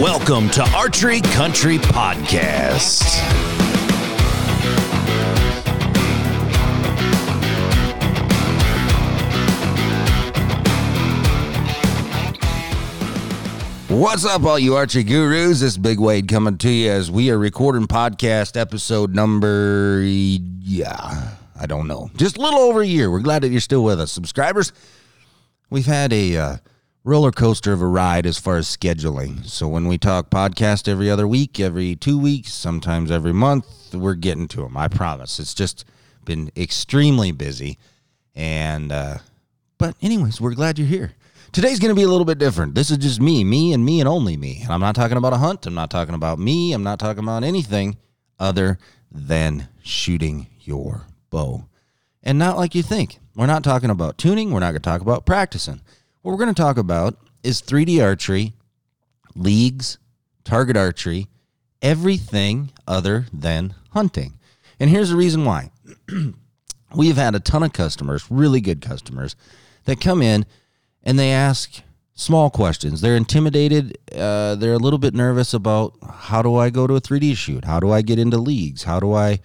Welcome to Archery Country Podcast. What's up, all you archery gurus? This is Big Wade coming to you as we are recording podcast episode number, yeah, I don't know, just a little over a year. We're glad that you're still with us. Subscribers, we've had a uh, roller coaster of a ride as far as scheduling. So when we talk podcast every other week, every two weeks, sometimes every month, we're getting to them. I promise. It's just been extremely busy. And, uh, but, anyways, we're glad you're here. Today's going to be a little bit different. This is just me, me, and me, and only me. And I'm not talking about a hunt. I'm not talking about me. I'm not talking about anything other than shooting your bow. And not like you think. We're not talking about tuning. We're not going to talk about practicing. What we're going to talk about is 3D archery, leagues, target archery, everything other than hunting. And here's the reason why. We've had a ton of customers, really good customers, that come in and they ask small questions. They're intimidated. Uh, they're a little bit nervous about how do I go to a 3D shoot? How do I get into leagues? How do I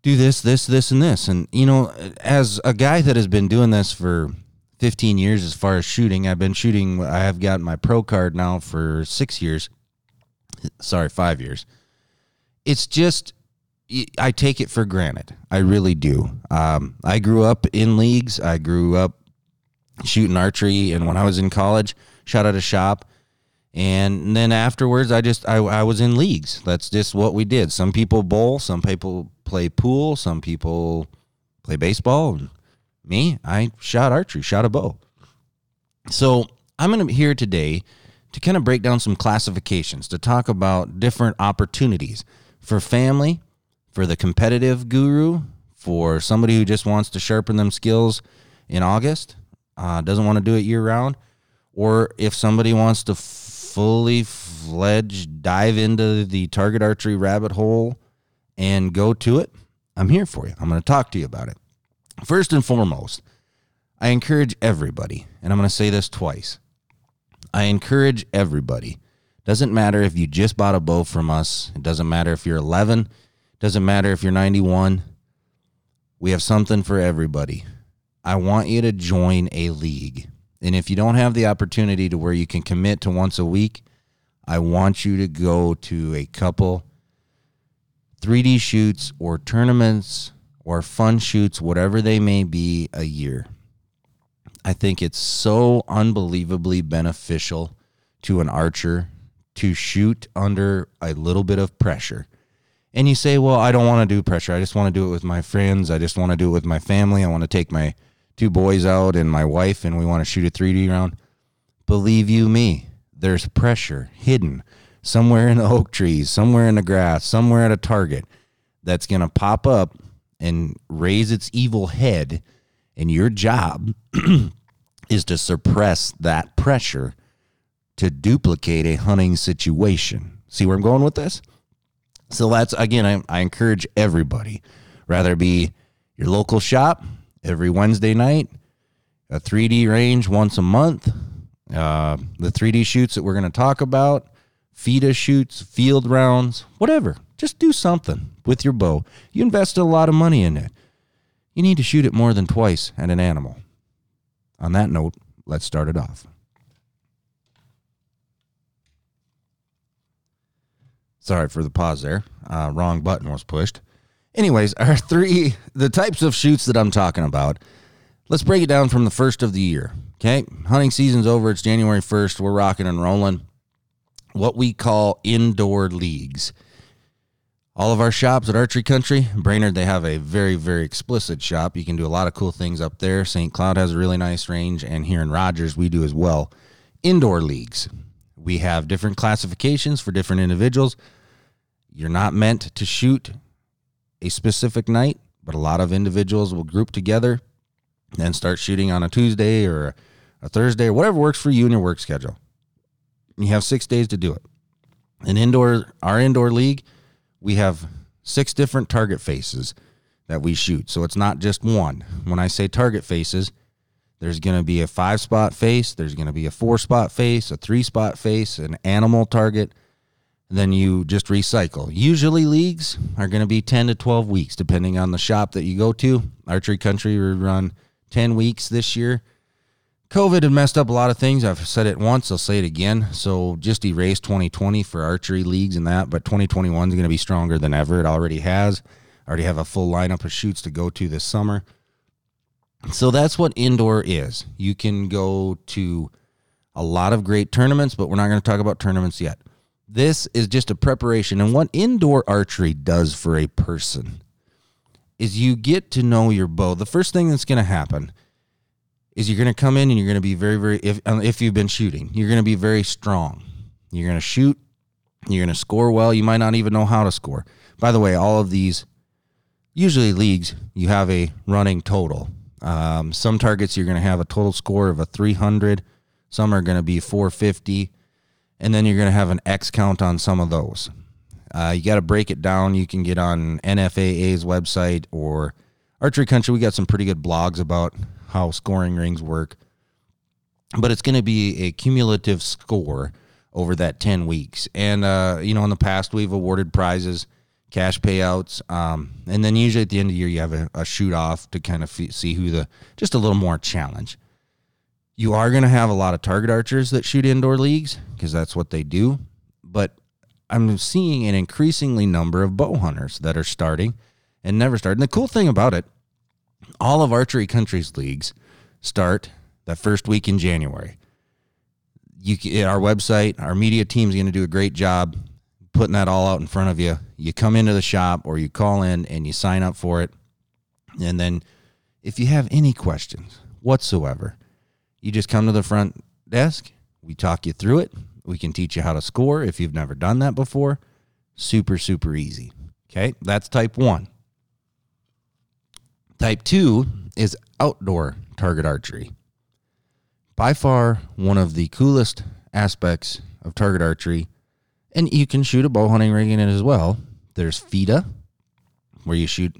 do this, this, this, and this? And, you know, as a guy that has been doing this for 15 years as far as shooting, I've been shooting, I have gotten my pro card now for six years. Sorry, five years. It's just, I take it for granted. I really do. Um, I grew up in leagues. I grew up shooting archery and when I was in college, shot at a shop. And then afterwards I just I, I was in leagues. That's just what we did. Some people bowl, some people play pool, some people play baseball. And me, I shot archery, shot a bow. So I'm gonna be here today to kind of break down some classifications, to talk about different opportunities for family, for the competitive guru, for somebody who just wants to sharpen them skills in August, uh, doesn't want to do it year round, or if somebody wants to fully fledged dive into the target archery rabbit hole and go to it, I'm here for you. I'm going to talk to you about it. First and foremost, I encourage everybody, and I'm going to say this twice. I encourage everybody. Doesn't matter if you just bought a bow from us. It doesn't matter if you're 11. Doesn't matter if you're 91. We have something for everybody. I want you to join a league. And if you don't have the opportunity to where you can commit to once a week, I want you to go to a couple 3D shoots or tournaments or fun shoots, whatever they may be, a year. I think it's so unbelievably beneficial to an archer to shoot under a little bit of pressure. And you say, well, I don't want to do pressure. I just want to do it with my friends. I just want to do it with my family. I want to take my two boys out and my wife and we want to shoot a 3D round, believe you me, there's pressure hidden somewhere in the oak trees, somewhere in the grass, somewhere at a target that's going to pop up and raise its evil head. And your job is to suppress that pressure to duplicate a hunting situation. See where I'm going with this? So that's again, I, I encourage everybody, rather be your local shop, every Wednesday night, a 3D range once a month, uh, the 3D shoots that we're going to talk about, FITA shoots, field rounds, whatever. Just do something with your bow. You invested a lot of money in it. You need to shoot it more than twice at an animal. On that note, let's start it off. Sorry for the pause there. Uh, wrong button was pushed. Anyways, our three, the types of shoots that I'm talking about, let's break it down from the first of the year. Okay. Hunting season's over. It's January 1st. We're rocking and rolling. What we call indoor leagues. All of our shops at Archery Country, Brainerd, they have a very, very explicit shop. You can do a lot of cool things up there. St. Cloud has a really nice range, and here in Rogers, we do as well. Indoor leagues. We have different classifications for different individuals. You're not meant to shoot a specific night, but a lot of individuals will group together and start shooting on a Tuesday or a Thursday or whatever works for you and your work schedule. You have six days to do it. An indoor, our indoor league, we have six different target faces that we shoot. So it's not just one. When I say target faces, There's going to be a five spot face. There's going to be a four spot face, a three spot face, an animal target. Then you just recycle. Usually, leagues are going to be 10 to 12 weeks, depending on the shop that you go to. Archery Country will run 10 weeks this year. COVID had messed up a lot of things. I've said it once, I'll say it again. So just erase 2020 for archery leagues and that, but 2021 is going to be stronger than ever. It already has. I already have a full lineup of shoots to go to this summer. So that's what indoor is. You can go to a lot of great tournaments, but we're not going to talk about tournaments yet. This is just a preparation. And what indoor archery does for a person is you get to know your bow. The first thing that's going to happen is you're going to come in and you're going to be very, very, if, uh, if you've been shooting, you're going to be very strong. You're going to shoot, you're going to score well. You might not even know how to score. By the way, all of these, usually leagues, you have a running total. Um, some targets you're going to have a total score of a 300. Some are going to be 450, and then you're going to have an X count on some of those. Uh, you got to break it down. You can get on NFAA's website or Archery Country. We got some pretty good blogs about how scoring rings work, but it's going to be a cumulative score over that 10 weeks. And, uh, you know, in the past, we've awarded prizes, cash payouts. Um, and then usually at the end of the year, you have a, a shoot off to kind of f- see who the, just a little more challenge. You are going to have a lot of target archers that shoot indoor leagues because that's what they do. But I'm seeing an increasingly number of bow hunters that are starting and never started. And the cool thing about it, all of archery countries leagues start that first week in January. You, our website, our media team is going to do a great job putting that all out in front of you. You come into the shop or you call in and you sign up for it. And then if you have any questions whatsoever, you just come to the front desk. We talk you through it. We can teach you how to score if you've never done that before. Super, super easy. Okay, that's type one. Type two is outdoor target archery. By far, one of the coolest aspects of target archery, and you can shoot a bow hunting rig in it as well. There's FITA, where you shoot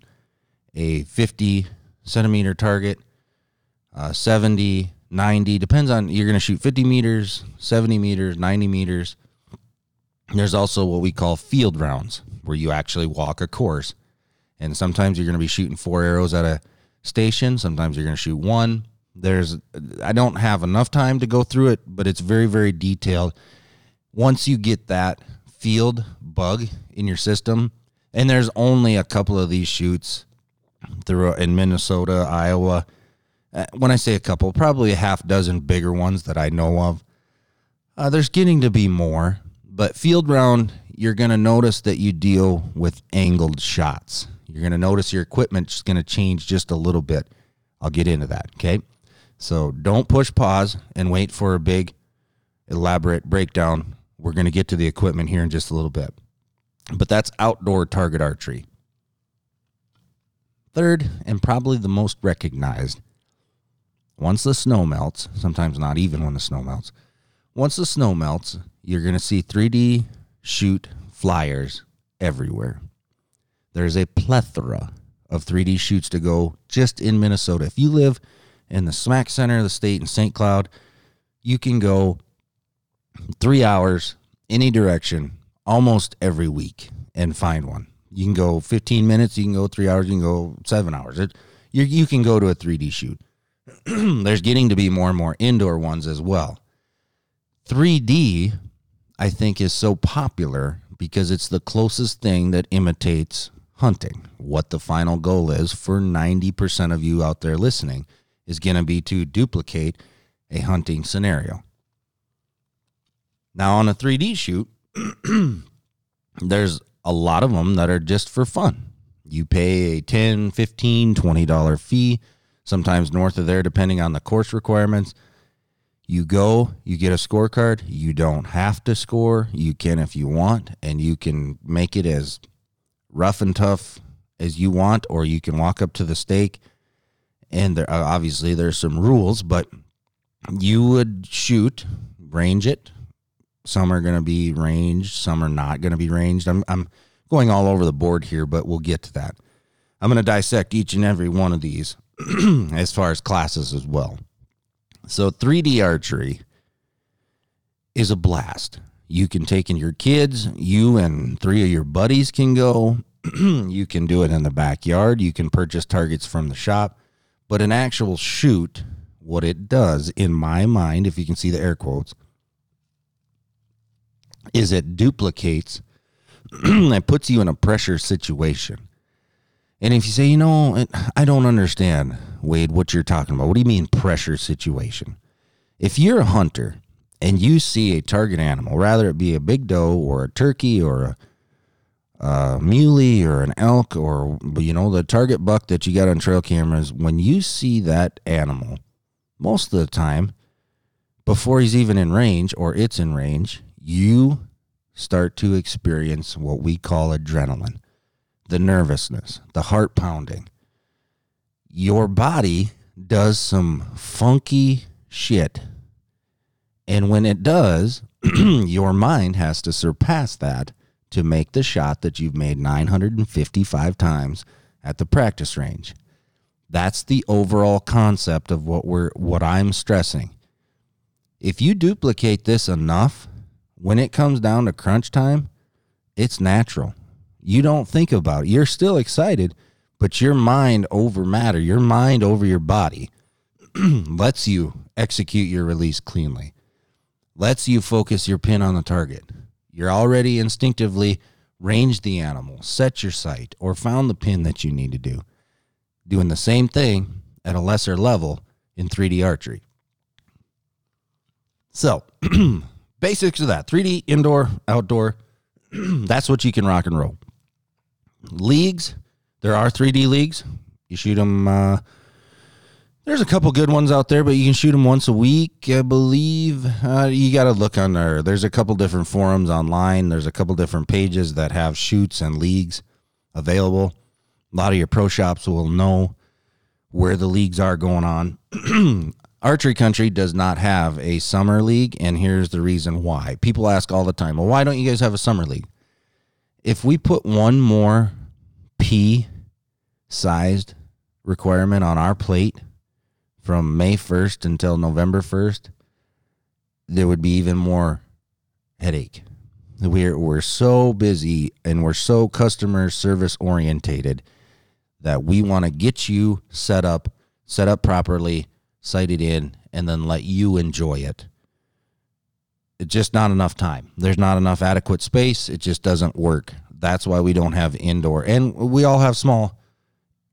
a 50 centimeter target, uh, 70, 90, depends on, you're going to shoot 50 meters, 70 meters, 90 meters. There's also what we call field rounds, where you actually walk a course. And sometimes you're going to be shooting four arrows at a station. Sometimes you're going to shoot one. There's, I don't have enough time to go through it, but it's very, very detailed. Once you get that field bug in your system, and there's only a couple of these shoots through in Minnesota, Iowa. Uh, when I say a couple, probably a half dozen bigger ones that I know of. Uh, there's getting to be more, but field round, you're going to notice that you deal with angled shots. You're going to notice your equipment's going to change just a little bit. I'll get into that. Okay. So don't push pause and wait for a big, elaborate breakdown. We're going to get to the equipment here in just a little bit. But that's outdoor target archery. Third, and probably the most recognized, once the snow melts, sometimes not even when the snow melts, once the snow melts, you're going to see 3D shoot flyers everywhere. There's a plethora of 3D shoots to go just in Minnesota. If you live in the smack center of the state in St. Cloud, you can go three hours any direction almost every week and find one. You can go 15 minutes, you can go three hours, you can go seven hours. It, you, you can go to a 3D shoot. There's getting to be more and more indoor ones as well. 3D, I think, is so popular because it's the closest thing that imitates hunting. What the final goal is for 90% of you out there listening is going to be to duplicate a hunting scenario. Now, on a 3D shoot, there's a lot of them that are just for fun. You pay a 10, 15, 20 dollar fee, sometimes north of there depending on the course requirements. You go, you get a scorecard. You don't have to score. You can if you want, and you can make it as rough and tough as you want, or you can walk up to the stake. And there, uh, obviously, there's some rules, but you would shoot, range it. Some are going to be ranged, some are not going to be ranged. I'm, I'm going all over the board here, but we'll get to that. I'm going to dissect each and every one of these as far as classes as well. So 3D archery is a blast. You can take in your kids, you and three of your buddies can go. you can do it in the backyard. You can purchase targets from the shop. But an actual shoot, what it does, in my mind, if you can see the air quotes, is it duplicates it puts you in a pressure situation. And if you say, you know, I don't understand, Wade, what you're talking about. What do you mean pressure situation? If you're a hunter and you see a target animal, rather it be a big doe or a turkey or a, a muley or an elk or, you know, the target buck that you got on trail cameras, when you see that animal, most of the time, before he's even in range or it's in range, you start to experience what we call adrenaline the nervousness, the heart pounding. Your body does some funky shit. And when it does, your mind has to surpass that to make the shot that you've made 955 times at the practice range. That's the overall concept of what we're what I'm stressing. If you duplicate this enough, when it comes down to crunch time, it's natural. You don't think about it. You're still excited, but your mind over matter, your mind over your body lets you execute your release cleanly. Lets you focus your pin on the target. You're already instinctively ranged the animal, set your sight, or found the pin that you need to do. Doing the same thing at a lesser level in 3D archery. So, basics of that 3D, indoor, outdoor. That's what you can rock and roll. Leagues, there are 3D leagues. You shoot them. Uh, there's a couple good ones out there, but you can shoot them once a week, I believe. Uh, you got to look on there. There's a couple different forums online. There's a couple different pages that have shoots and leagues available. A lot of your pro shops will know where the leagues are going on. Archery Country does not have a summer league, and here's the reason why. People ask all the time, well, why don't you guys have a summer league? If we put one more P sized requirement on our plate from May 1st until November 1st, there would be even more headache. We're, we're so busy and we're so customer service orientated that we want to get you set up, set up properly sight it in, and then let you enjoy it. It's just not enough time. There's not enough adequate space. It just doesn't work. That's why we don't have indoor. And we all have small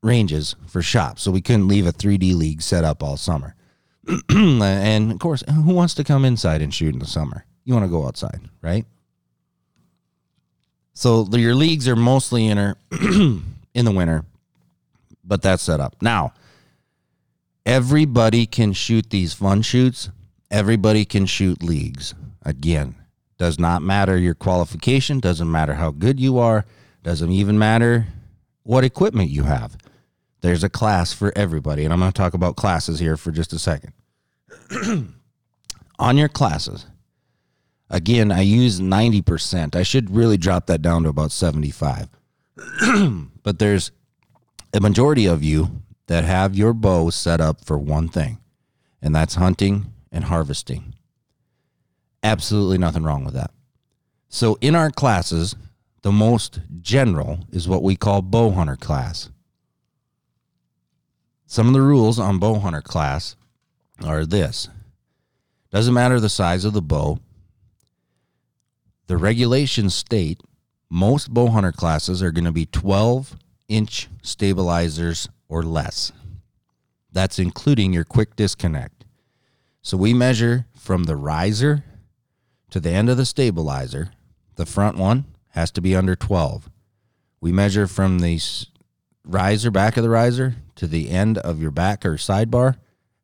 ranges for shops, so we couldn't leave a 3D league set up all summer. and of course, who wants to come inside and shoot in the summer? You want to go outside, right? So your leagues are mostly in, in the winter, but that's set up. Now, everybody can shoot these fun shoots. Everybody can shoot leagues. Again, does not matter your qualification, doesn't matter how good you are, doesn't even matter what equipment you have. There's a class for everybody. And I'm going to talk about classes here for just a second. On your classes, again, I use 90%. I should really drop that down to about 75. but there's a majority of you that have your bow set up for one thing, and that's hunting and harvesting. Absolutely nothing wrong with that. So, in our classes, the most general is what we call bow hunter class. Some of the rules on bow hunter class are this doesn't matter the size of the bow. The regulations state most bow hunter classes are going to be 12 inch stabilizers or less. That's including your quick disconnect. So we measure from the riser to the end of the stabilizer. The front one has to be under 12. We measure from the riser, back of the riser, to the end of your back or sidebar,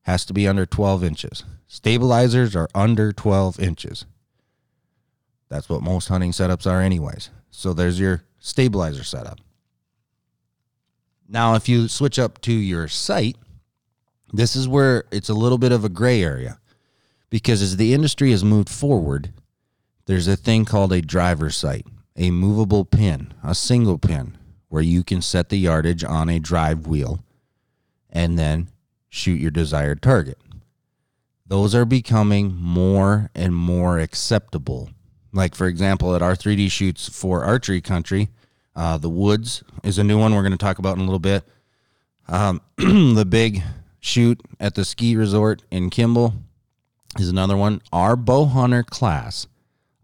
has to be under 12 inches. Stabilizers are under 12 inches. That's what most hunting setups are, anyways. So there's your stabilizer setup. Now, if you switch up to your sight, this is where it's a little bit of a gray area because as the industry has moved forward, there's a thing called a driver sight, a movable pin, a single pin, where you can set the yardage on a drive wheel and then shoot your desired target. those are becoming more and more acceptable. Like, for example, at our 3D shoots for archery country, uh, the Woods is a new one we're going to talk about in a little bit. Um, the big shoot at the ski resort in Kimball is another one. Our bow hunter class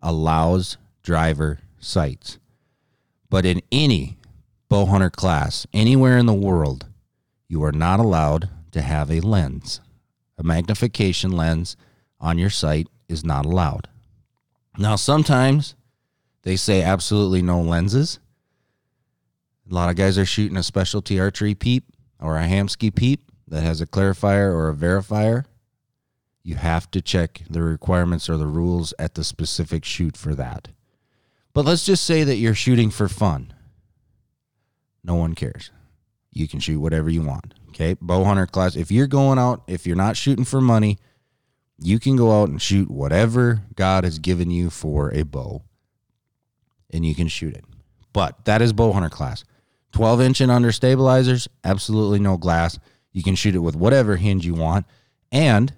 allows driver sights, but in any bow hunter class anywhere in the world, you are not allowed to have a lens. A magnification lens on your sight is not allowed. Now, sometimes they say absolutely no lenses. A lot of guys are shooting a specialty archery peep or a Hamskea peep that has a clarifier or a verifier. You have to check the requirements or the rules at the specific shoot for that. But let's just say that you're shooting for fun. No one cares. You can shoot whatever you want. Okay. Bow hunter class. If you're going out, if you're not shooting for money, you can go out and shoot whatever God has given you for a bow and you can shoot it. But that is bow hunter class. 12 inch and under stabilizers, absolutely no glass. You can shoot it with whatever hinge you want. And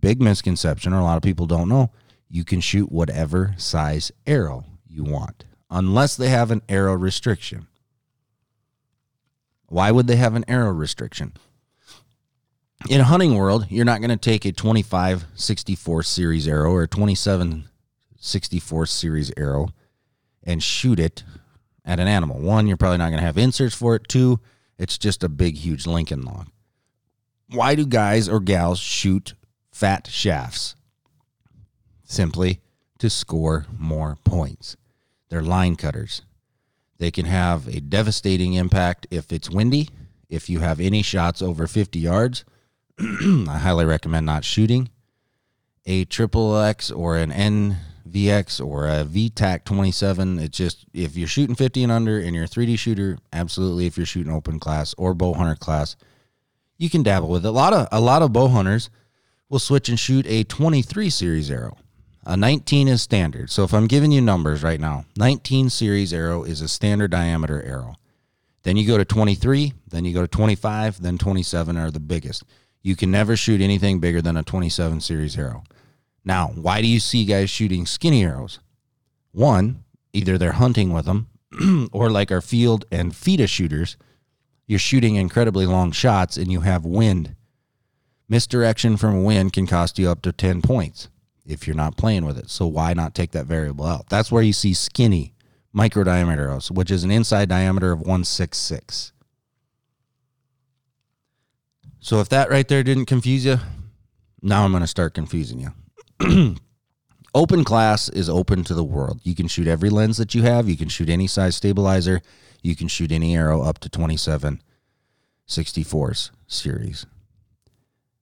big misconception, or a lot of people don't know, you can shoot whatever size arrow you want, unless they have an arrow restriction. Why would they have an arrow restriction? In a hunting world, you're not going to take a 25 64 series arrow or a 27 64 series arrow and shoot it at an animal. One, you're probably not going to have inserts for it. Two, it's just a big, huge Lincoln log. Why do guys or gals shoot fat shafts? Simply to score more points. They're line cutters. They can have a devastating impact if it's windy. If you have any shots over 50 yards, I highly recommend not shooting. A triple X or an NVX or a VTAC 27. It's just if you're shooting 50 and under and you're a 3D shooter, absolutely. If you're shooting open class or bow hunter class, you can dabble with it. A lot of a lot of bow hunters will switch and shoot a 23 series arrow. A 19 is standard. So if I'm giving you numbers right now, 19 series arrow is a standard diameter arrow. Then you go to 23, then you go to 25, then 27 are the biggest. You can never shoot anything bigger than a 27 series arrow. Now, why do you see guys shooting skinny arrows? One, either they're hunting with them, or like our field and FITA shooters, you're shooting incredibly long shots and you have wind. Misdirection from wind can cost you up to 10 points if you're not playing with it. So why not take that variable out? That's where you see skinny micro diameter arrows, which is an inside diameter of 166. So if that right there didn't confuse you, now I'm going to start confusing you. open class is open to the world. You can shoot every lens that you have. You can shoot any size stabilizer. You can shoot any arrow up to 27 64s series.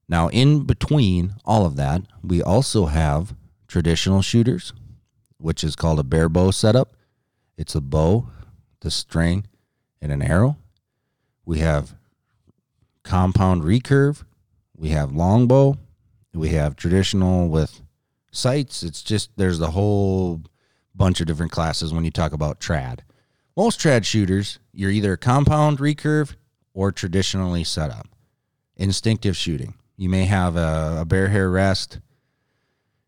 Now, in between all of that, we also have traditional shooters, which is called a bare bow setup. It's a bow, the string, and an arrow. We have compound recurve. We have longbow. We have traditional with sights. It's just there's a whole bunch of different classes when you talk about trad. Most trad shooters, you're either compound recurve or traditionally set up. Instinctive shooting. You may have a, a bear hair rest.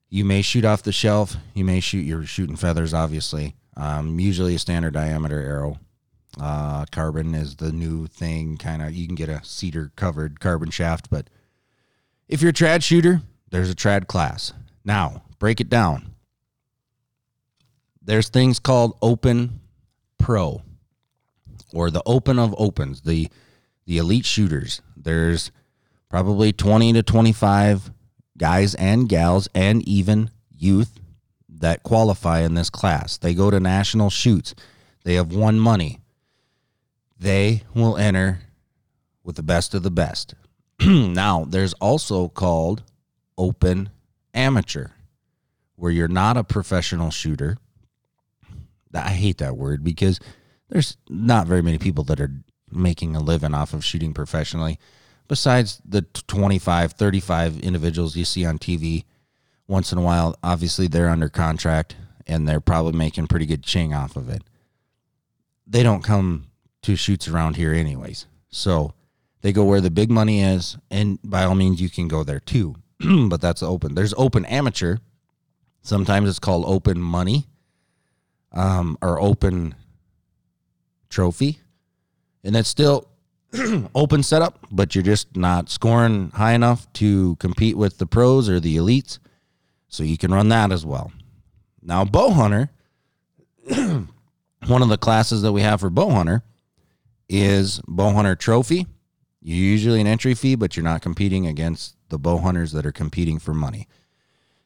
You may shoot off the shelf. You may shoot. You're shooting feathers, obviously. Um, usually a standard diameter arrow. Uh, carbon is the new thing. Kind of, you can get a cedar covered carbon shaft, but if you're a trad shooter, there's a trad class. Now, break it down. There's things called open pro or the open of opens, the the elite shooters. There's probably 20 to 25 guys and gals and even youth that qualify in this class. They go to national shoots. They have won money. They will enter with the best of the best. now, there's also called open amateur, where you're not a professional shooter. I hate that word because there's not very many people that are making a living off of shooting professionally besides the 25 35 individuals you see on tv once in a while obviously they're under contract and they're probably making pretty good ching off of it they don't come to shoots around here anyways so they go where the big money is and by all means you can go there too but that's open. There's open amateur. Sometimes it's called open money um, or open trophy. And that's still open setup, but you're just not scoring high enough to compete with the pros or the elites. So you can run that as well. Now, bow hunter, one of the classes that we have for bow hunter is bow hunter trophy. You usually an entry fee, but you're not competing against the bow hunters that are competing for money.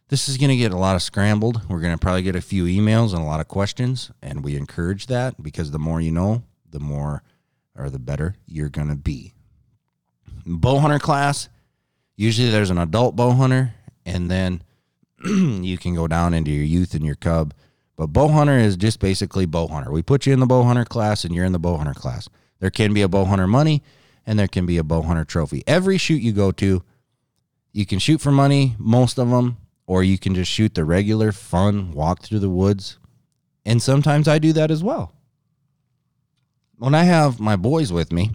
This is going to get a lot of scrambled. We're going to probably get a few emails and a lot of questions, and we encourage that because the more you know, the more or the better you're going to be. Bow hunter class, usually there's an adult bow hunter, and then you can go down into your youth and your cub. But bow hunter is just basically bow hunter. We put you in the bow hunter class, and you're in the bow hunter class. There can be a bow hunter money, and there can be a bow hunter trophy. Every shoot you go to, you can shoot for money, most of them, or you can just shoot the regular fun walk through the woods. And sometimes I do that as well. When I have my boys with me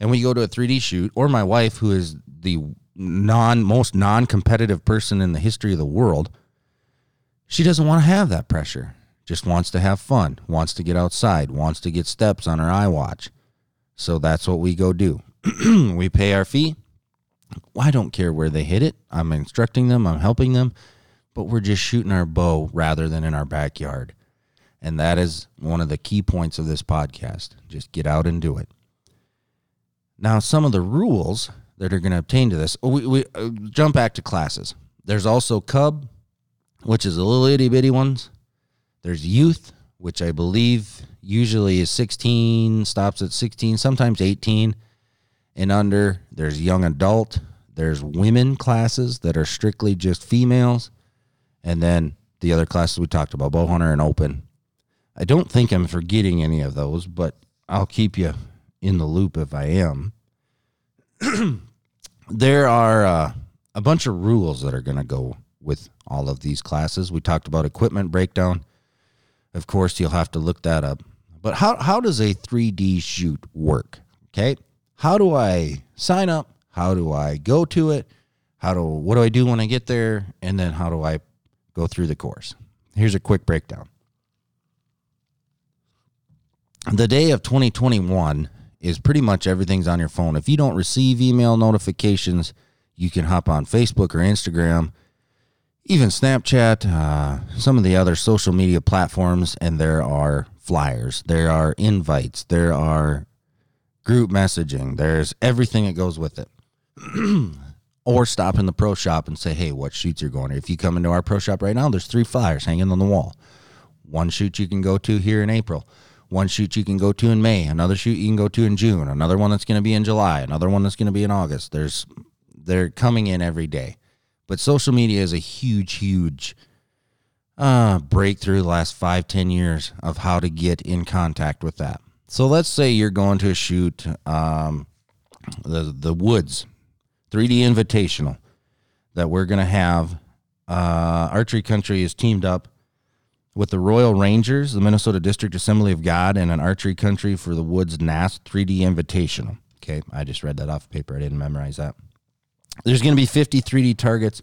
and we go to a 3D shoot, or my wife, who is the non most non-competitive person in the history of the world, she doesn't want to have that pressure. Just wants to have fun, wants to get outside, wants to get steps on her iWatch. So that's what we go do. we pay our fee. I don't care where they hit it. I'm instructing them, I'm helping them, but we're just shooting our bow rather than in our backyard. And that is one of the key points of this podcast. Just get out and do it. Now, some of the rules that are going to obtain to this, we, we uh, jump back to classes. There's also Cub, which is the little itty bitty ones. There's Youth, which I believe usually is 16, stops at 16, sometimes 18 and under. There's young adult. There's women classes that are strictly just females. And then the other classes we talked about, bow hunter and open. I don't think I'm forgetting any of those, but I'll keep you in the loop if I am. there are uh, a bunch of rules that are going to go with all of these classes. We talked about equipment breakdown. Of course, you'll have to look that up. But how, how does a 3D shoot work? Okay. How do I sign up? How do I go to it? How do what do I do when I get there? And then how do I go through the course? Here's a quick breakdown. The day of 2021 is pretty much everything's on your phone. If you don't receive email notifications, you can hop on Facebook or Instagram, even Snapchat, uh, some of the other social media platforms, and there are flyers, there are invites, there are group messaging, there's everything that goes with it. or stop in the pro shop and say, hey, what shoots you're going. If you come into our pro shop right now, there's three flyers hanging on the wall. One shoot you can go to here in April one shoot you can go to in May, another shoot you can go to in June, another one that's going to be in July, another one that's going to be in August. There's they're coming in every day. But social media is a huge, huge uh, breakthrough the last five, ten years of how to get in contact with that. So let's say you're going to a shoot, um, the the woods, 3D Invitational, that we're going to have. Uh, Archery Country is teamed up with the Royal Rangers, the Minnesota District Assembly of God, and an archery country for the Woods NAS 3D Invitational. Okay, I just read that off paper. I didn't memorize that. There's going to be 50 3D targets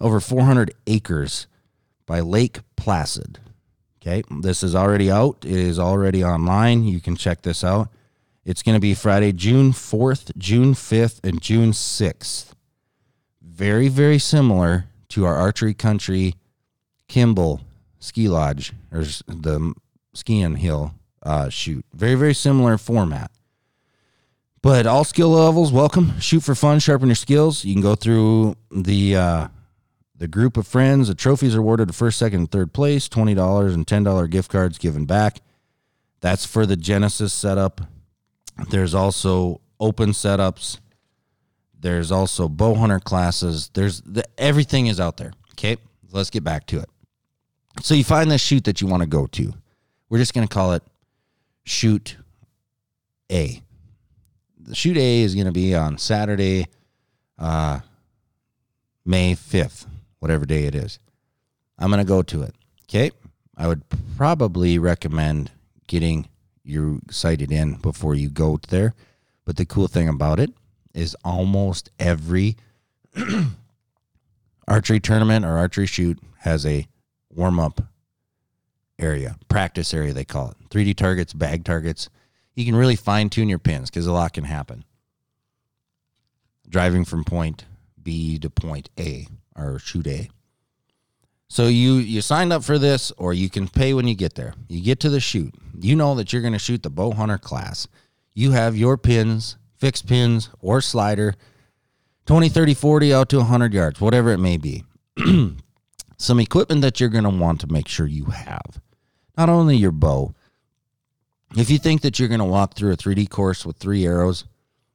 over 400 acres by Lake Placid. Okay, this is already out. It is already online. You can check this out. It's going to be Friday, June 4th, June 5th, and June 6th. Very, very similar to our archery country Kimball ski lodge or the skiing hill uh, shoot. Very, very similar format. But all skill levels, welcome. Shoot for fun, sharpen your skills. You can go through the uh, the group of friends. The trophies are awarded to first, second, and third place. Twenty dollars and ten dollar gift cards given back. That's for the Genesis setup. There's also open setups. There's also bow hunter classes. There's the, everything is out there. Okay, let's get back to it. So you find this shoot that you want to go to. We're just going to call it shoot A. The shoot A is going to be on Saturday, uh, May 5th, whatever day it is. I'm going to go to it. Okay. I would probably recommend getting you sighted in before you go there. But the cool thing about it is almost every archery tournament or archery shoot has a warm up area, practice area, they call it. 3D targets, bag targets. You can really fine tune your pins because a lot can happen. Driving from point B to point A or shoot A. So you you signed up for this, or you can pay when you get there. You get to the shoot. You know that you're going to shoot the bow hunter class. You have your pins, fixed pins or slider, 20, 30, 40 out to 100 yards, whatever it may be. Some equipment that you're going to want to make sure you have. Not only your bow. If you think that you're going to walk through a 3D course with three arrows,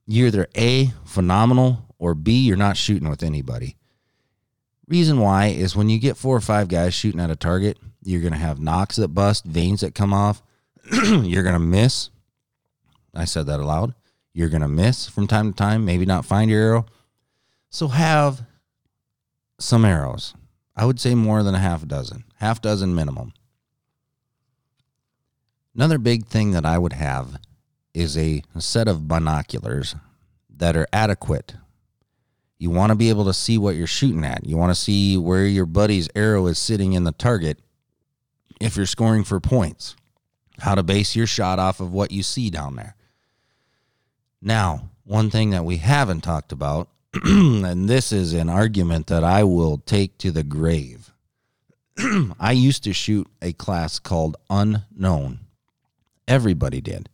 you're either A, phenomenal, or B, you're not shooting with anybody. Reason why is when you get four or five guys shooting at a target, you're going to have nocks that bust, vanes that come off. you're going to miss. I said that aloud. You're going to miss from time to time, maybe not find your arrow. So have some arrows. I would say more than a half dozen, half dozen minimum. Another big thing that I would have is a, set of binoculars that are adequate you want to be able to see what you're shooting at. You want to see where your buddy's arrow is sitting in the target if you're scoring for points. How to base your shot off of what you see down there. Now, one thing that we haven't talked about, and this is an argument that I will take to the grave. I used to shoot a class called Unknown. Everybody did.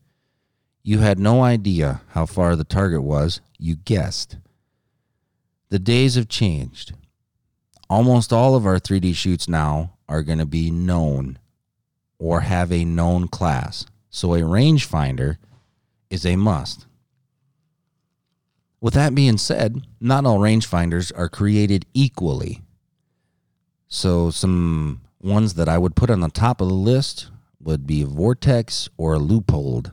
You had no idea how far the target was, you guessed. The days have changed. Almost all of our 3D shoots now are going to be known or have a known class. So a rangefinder is a must. With that being said, not all rangefinders are created equally. So some ones that I would put on the top of the list would be Vortex or Leupold.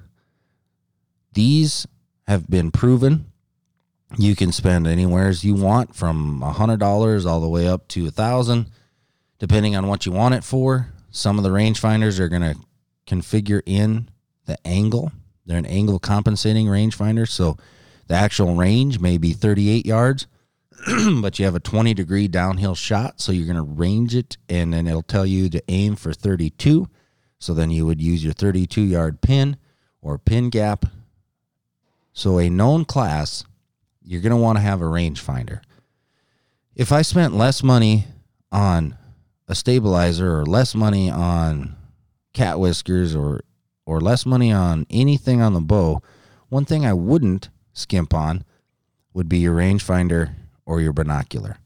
These have been proven you can spend anywhere as you want from a hundred dollars all the way up to a thousand, depending on what you want it for. Some of the rangefinders are going to configure in the angle. They're an angle compensating rangefinder, so the actual range may be 38 yards, but you have a 20 degree downhill shot, so you're going to range it, and then it'll tell you to aim for 32. So then you would use your 32 yard pin or pin gap. So a known class you're going to want to have a rangefinder. If I spent less money on a stabilizer or less money on cat whiskers or or less money on anything on the bow, one thing I wouldn't skimp on would be your rangefinder or your binocular.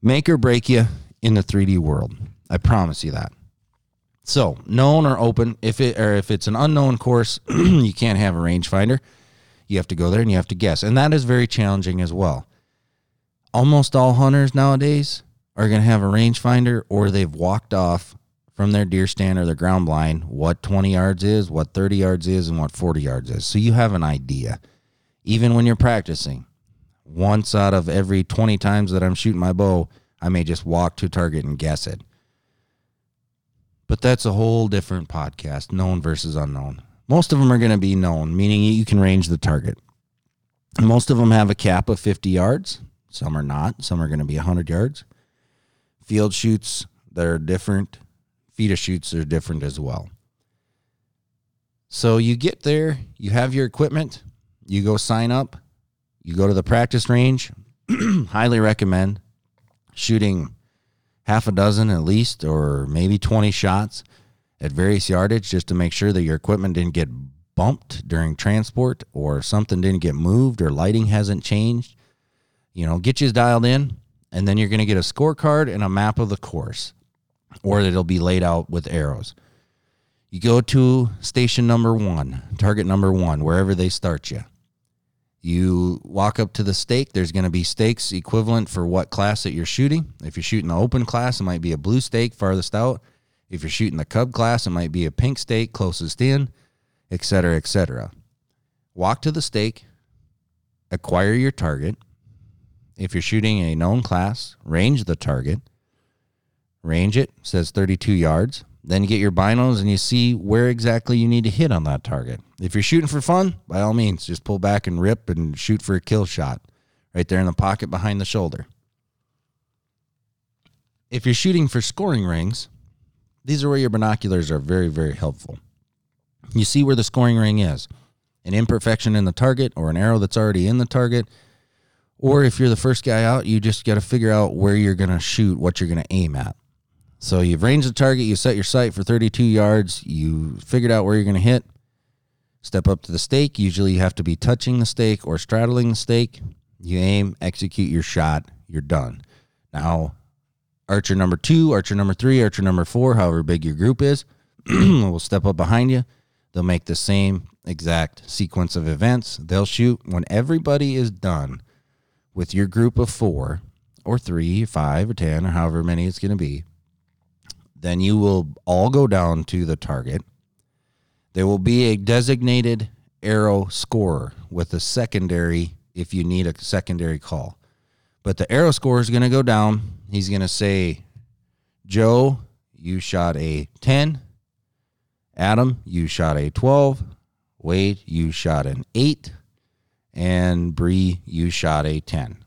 Make or break you in the 3D world. I promise you that. So, known or open, if it or if it's an unknown course, you can't have a rangefinder. You have to go there and you have to guess. And that is very challenging as well. Almost all hunters nowadays are going to have a rangefinder or they've walked off from their deer stand or their ground blind what 20 yards is, what 30 yards is, and what 40 yards is. So you have an idea. Even when you're practicing, once out of every 20 times that I'm shooting my bow, I may just walk to target and guess it. But that's a whole different podcast, known versus unknown. Most of them are going to be known, meaning you can range the target. Most of them have a cap of 50 yards. Some are not. Some are going to be 100 yards. Field shoots that are different. FITA shoots are different as well. So you get there, you have your equipment, you go sign up, you go to the practice range. Highly recommend shooting half a dozen at least, or maybe 20 shots at various yardage just to make sure that your equipment didn't get bumped during transport or something didn't get moved or lighting hasn't changed. You know, get you dialed in, and then you're going to get a scorecard and a map of the course, or it'll be laid out with arrows. You go to station number one, target number one, wherever they start you. You walk up to the stake. There's going to be stakes equivalent for what class that you're shooting. If you're shooting the open class, it might be a blue stake farthest out. If you're shooting the cub class, it might be a pink stake closest in, etc., etc. Walk to the stake, acquire your target. If you're shooting a known class, range the target. Range it, says 32 yards. Then you get your binos and you see where exactly you need to hit on that target. If you're shooting for fun, by all means, just pull back and rip and shoot for a kill shot right there in the pocket behind the shoulder. if you're shooting for scoring rings, these are where your binoculars are very, very helpful. You see where the scoring ring is an imperfection in the target or an arrow that's already in the target. Or if you're the first guy out, you just got to figure out where you're going to shoot, what you're going to aim at. So you've ranged the target, you set your sight for 32 yards, you figured out where you're going to hit. Step up to the stake. Usually you have to be touching the stake or straddling the stake. You aim, execute your shot, you're done. Now, archer number two, archer number three, archer number four, however big your group is, will step up behind you. They'll make the same exact sequence of events. They'll shoot when everybody is done with your group of four or three, five, or 10, or however many it's going to be. Then you will all go down to the target. There will be a designated arrow scorer with a secondary if you need a secondary call. But the arrow scorer is going to go down. He's going to say, Joe, you shot a 10. Adam, you shot a 12. Wade, you shot an 8. And Bree, you shot a 10.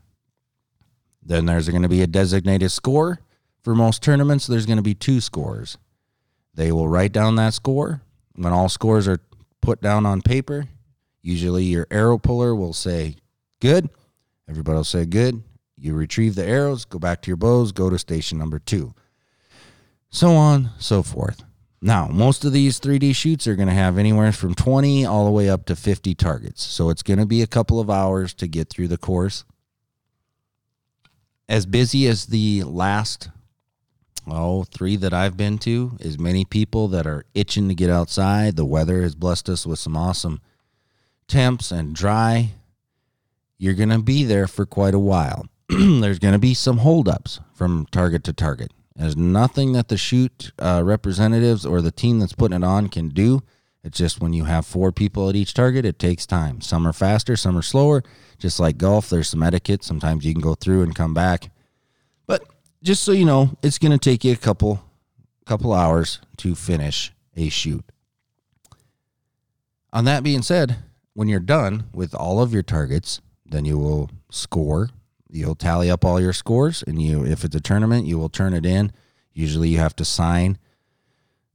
Then there's going to be a designated score. For most tournaments, there's going to be two scores. They will write down that score. When all scores are put down on paper, usually your arrow puller will say, Good. Everybody will say, Good. You retrieve the arrows, go back to your bows, go to station number two. So on, so forth. Now, most of these 3D shoots are going to have anywhere from 20 all the way up to 50 targets. So it's going to be a couple of hours to get through the course. As busy as the last oh, three that I've been to, is many people that are itching to get outside. The weather has blessed us with some awesome temps and dry. You're going to be there for quite a while. There's going to be some holdups from target to target. There's nothing that the shoot uh, representatives or the team that's putting it on can do. It's just when you have four people at each target, it takes time. Some are faster, some are slower. Just like golf, there's some etiquette. Sometimes you can go through and come back. Just so you know, it's going to take you a couple couple hours to finish a shoot. On that being said, when you're done with all of your targets, then you will score. You'll tally up all your scores and you if it's a tournament you will turn it in. Usually you have to sign.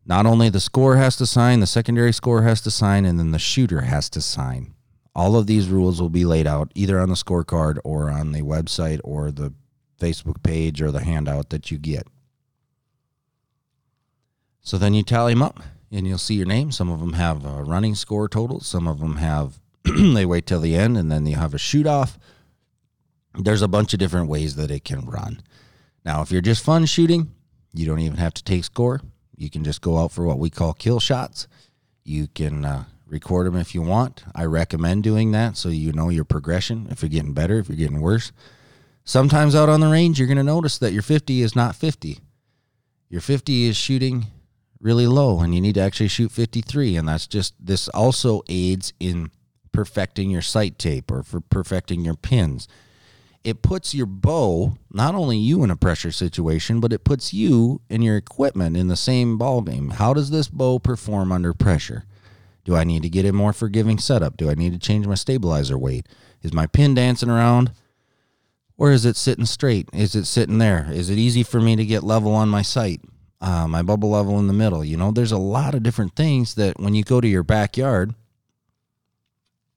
Not only the score has to sign the secondary score has to sign and then the shooter has to sign. All of these rules will be laid out either on the scorecard or on the website or the facebook page or the handout that you get so then you tally them up and you'll see your name some of them have a running score total some of them have they wait till the end and then you have a shoot off there's a bunch of different ways that it can run. Now, if you're just fun shooting, you don't even have to take score. You can just go out for what we call kill shots. You can uh, record them if you want. I recommend doing that so you know your progression, if you're getting better, if you're getting worse. Sometimes out on the range, you're going to notice that your 50 is not 50. Your 50 is shooting really low, and you need to actually shoot 53. And that's just, this also aids in perfecting your sight tape or for perfecting your pins it puts your bow, not only you in a pressure situation, but it puts you and your equipment in the same ball game. How does this bow perform under pressure? Do I need to get a more forgiving setup? Do I need to change my stabilizer weight? Is my pin dancing around? Or is it sitting straight? Is it sitting there? Is it easy for me to get level on my sight? Uh, my bubble level in the middle. You know, there's a lot of different things that when you go to your backyard,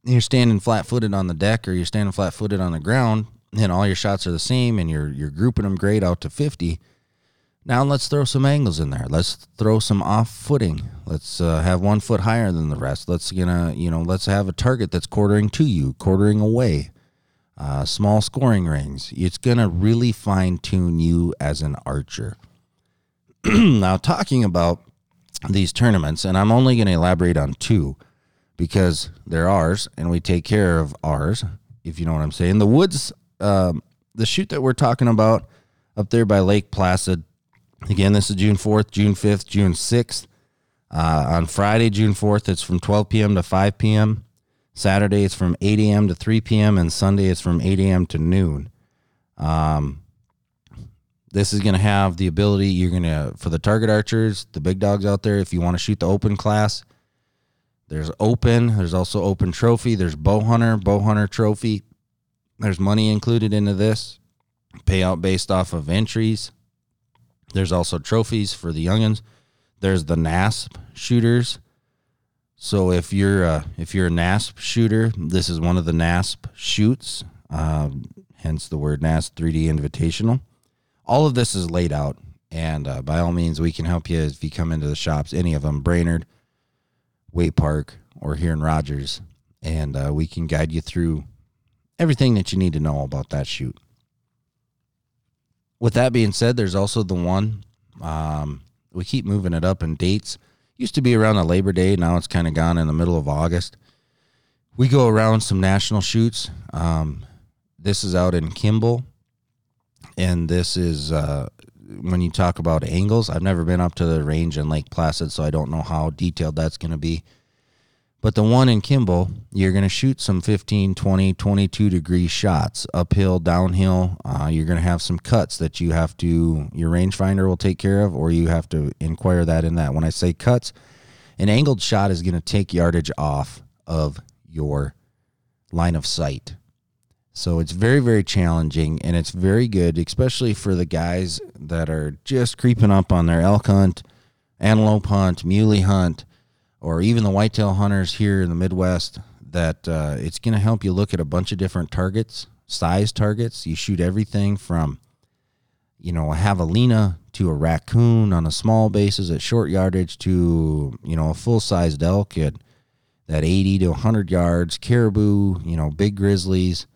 you're standing flat footed on the deck or you're standing flat footed on the ground, and all your shots are the same and you're you're grouping them great out to 50 now let's throw some angles in there let's throw some off footing let's uh, have one foot higher than the rest let's gonna you know let's have a target that's quartering to you quartering away uh, small scoring rings it's gonna really fine tune you as an archer now talking about these tournaments and i'm only going to elaborate on two because they're ours and we take care of ours if you know what i'm saying the woods um, the shoot that we're talking about up there by Lake Placid. Again, this is June 4th, June 5th, June 6th. Uh, on Friday, June 4th, it's from 12 p.m. to 5 p.m. Saturday, it's from 8 a.m. to 3 p.m. And Sunday, it's from 8 a.m. to noon. Um, this is going to have the ability, you're going to, for the target archers, the big dogs out there, if you want to shoot the open class, there's open. There's also open trophy. There's bow hunter, bow hunter trophy. There's money included into this, payout based off of entries. There's also trophies for the youngins. There's the NASP shooters. So if you're a, if you're a NASP shooter, this is one of the NASP shoots. Um, hence the word NASP 3D Invitational. All of this is laid out, and uh, by all means, we can help you if you come into the shops. Any of them, Brainerd, Waite Park, or here in Rogers, and uh, we can guide you through everything that you need to know about that shoot. With that being said, there's also the one um, we keep moving it up in dates. Used to be around the Labor Day, now it's kind of gone in the middle of August. We go around some national shoots. Um, this is out in Kimball, and this is uh, when you talk about angles. I've never been up to the range in Lake Placid, so I don't know how detailed that's going to be. But the one in Kimball, you're going to shoot some 15, 20, 22 degree shots uphill, downhill. Uh, you're going to have some cuts that you have to, your rangefinder will take care of, or you have to inquire that in that. When I say cuts, an angled shot is going to take yardage off of your line of sight. So it's very, very challenging and it's very good, especially for the guys that are just creeping up on their elk hunt, antelope hunt, muley hunt or even the whitetail hunters here in the Midwest, that uh, it's going to help you look at a bunch of different targets, size targets. You shoot everything from, you know, a javelina to a raccoon on a small basis at short yardage to, you know, a full sized elk at that 80 to 100 yards, caribou, you know, big grizzlies.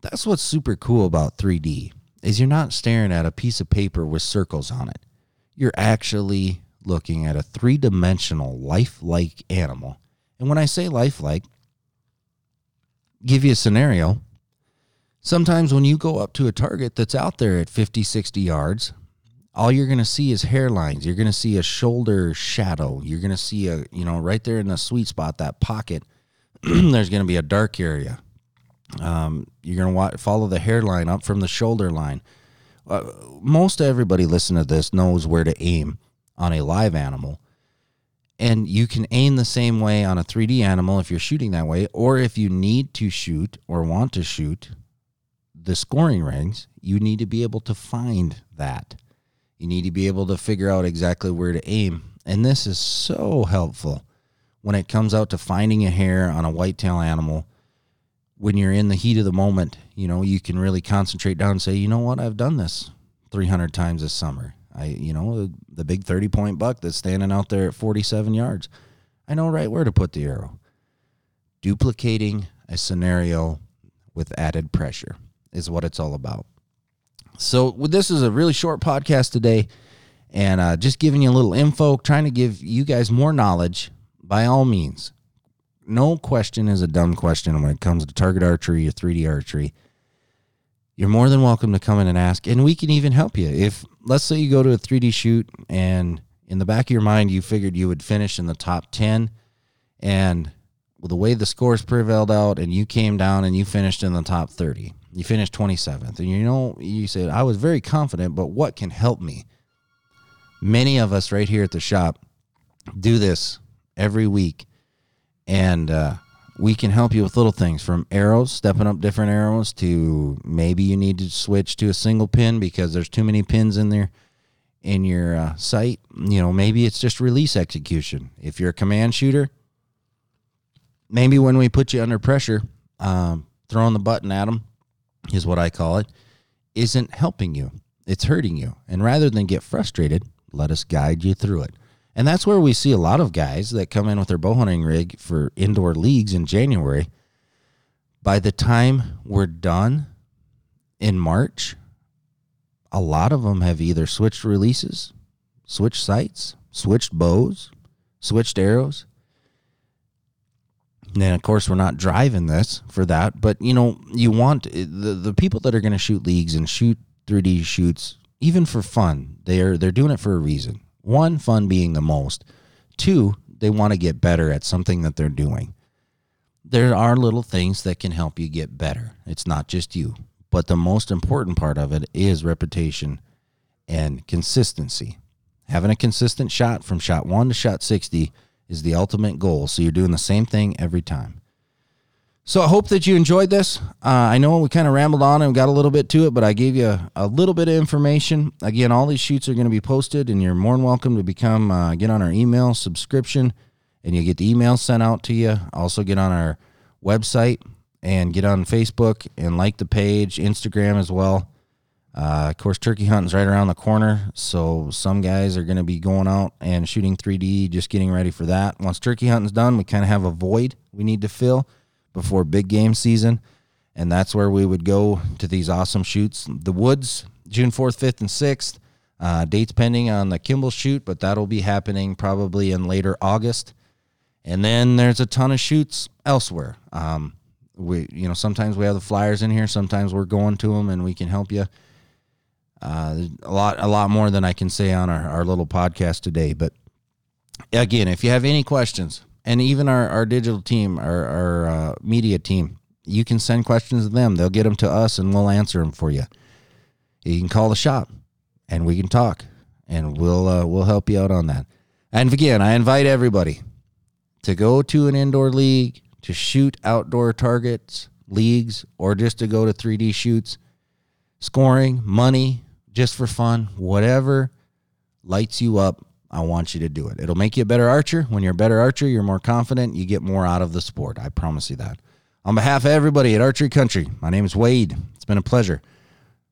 That's what's super cool about 3D is you're not staring at a piece of paper with circles on it. You're actually looking at a three dimensional, lifelike animal. And when I say lifelike, give you a scenario. Sometimes when you go up to a target that's out there at 50, 60 yards, all you're going to see is hairlines. You're going to see a shoulder shadow. You're going to see a, you know, right there in the sweet spot, that pocket, there's going to be a dark area. Um, you're going to follow the hairline up from the shoulder line. Uh, most everybody listening to this knows where to aim on a live animal. And you can aim the same way on a 3D animal if you're shooting that way, or if you need to shoot or want to shoot the scoring rings, you need to be able to find that. You need to be able to figure out exactly where to aim. And this is so helpful when it comes out to finding a hair on a whitetail animal. When you're in the heat of the moment, you know, you can really concentrate down and say, you know what, I've done this 300 times this summer. I, you know, the big 30 point buck that's standing out there at 47 yards. I know right where to put the arrow. Duplicating a scenario with added pressure is what it's all about. So, this is a really short podcast today, and uh, just giving you a little info, trying to give you guys more knowledge. By all means, no question is a dumb question when it comes to target archery or 3D archery you're more than welcome to come in and ask. And we can even help you. If let's say you go to a 3d shoot and in the back of your mind you figured you would finish in the top 10 and the way the scores prevailed out and you came down and you finished in the top 30 you finished 27th and you know you said i was very confident but what can help me? Many of us right here at the shop do this every week and uh, we can help you with little things from arrows, stepping up different arrows, to maybe you need to switch to a single pin because there's too many pins in there in your uh, sight. You know, maybe it's just release execution. If you're a command shooter, maybe when we put you under pressure, um, throwing the button at them is what I call it, isn't helping you. It's hurting you. And rather than get frustrated, let us guide you through it. And that's where we see a lot of guys that come in with their bow hunting rig for indoor leagues in January. By the time we're done in March, a lot of them have either switched releases, switched sights, switched bows, switched arrows. And of course, we're not driving this for that, but you know, you want eh, the the people that are going to shoot leagues and shoot 3D shoots, even for fun. They are they're doing it for a reason. One, fun being the most. Two, they want to get better at something that they're doing. There are little things that can help you get better. It's not just you. But the most important part of it is reputation and consistency. Having a consistent shot from shot one to shot 60 is the ultimate goal. So you're doing the same thing every time. So I hope that you enjoyed this. Uh, I know we kind of rambled on and got a little bit to it, but I gave you a, a little bit of information. Again, all these shoots are going to be posted, and you're more than welcome to become uh, get on our email subscription, and you get the emails sent out to you. Also, get on our website and get on Facebook and like the page, Instagram as well. Uh, of course, turkey hunting's right around the corner, so some guys are going to be going out and shooting 3D, just getting ready for that. Once turkey hunting's done, we kind of have a void we need to fill before big game season. And that's where we would go to these awesome shoots. The Woods, June 4th, 5th, and 6th. Uh, dates pending on the Kimball shoot, but that'll be happening probably in later August. And then there's a ton of shoots elsewhere. Um, we, you know, sometimes we have the flyers in here. Sometimes we're going to them, and we can help you. Uh, a lot, a lot more than I can say on our, our little podcast today. But again, if you have any questions, and even our, our digital team, our, our uh, media team, you can send questions to them. They'll get them to us and we'll answer them for you. You can call the shop and we can talk and we'll uh, we'll help you out on that. And again, I invite everybody to go to an indoor league, to shoot outdoor targets, leagues, or just to go to 3D shoots, scoring, money, just for fun, whatever lights you up I want you to do it. It'll make you a better archer. When you're a better archer, you're more confident. You get more out of the sport. I promise you that. On behalf of everybody at Archery Country, my name is Wade. It's been a pleasure.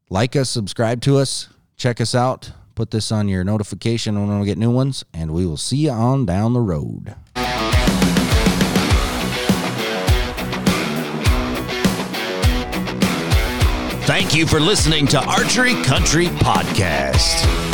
Like us, subscribe to us, check us out, put this on your notification when we get new ones, and we will see you on down the road. Thank you for listening to Archery Country Podcast.